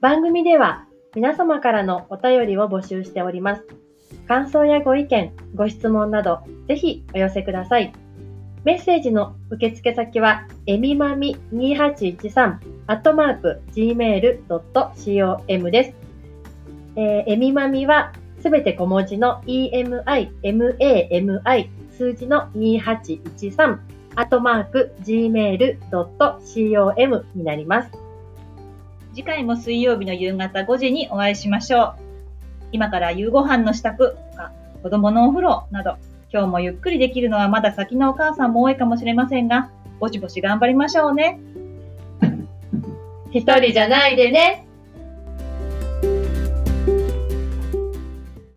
番組では皆様からのお便りを募集しております。感想やご意見、ご質問など、ぜひお寄せください。メッセージの受付先は、えみまみ2813アットマーク gmail.com です。えー、えみまみはすべて小文字の emi, mami 数字の2813アットマーク gmail.com になります。次回も水曜日の夕方5時にお会いしましょう。今から夕ご飯の支度とか、子供のお風呂など、今日もゆっくりできるのはまだ先のお母さんも多いかもしれませんが、ぼちぼち頑張りましょうね。一人じゃないでね。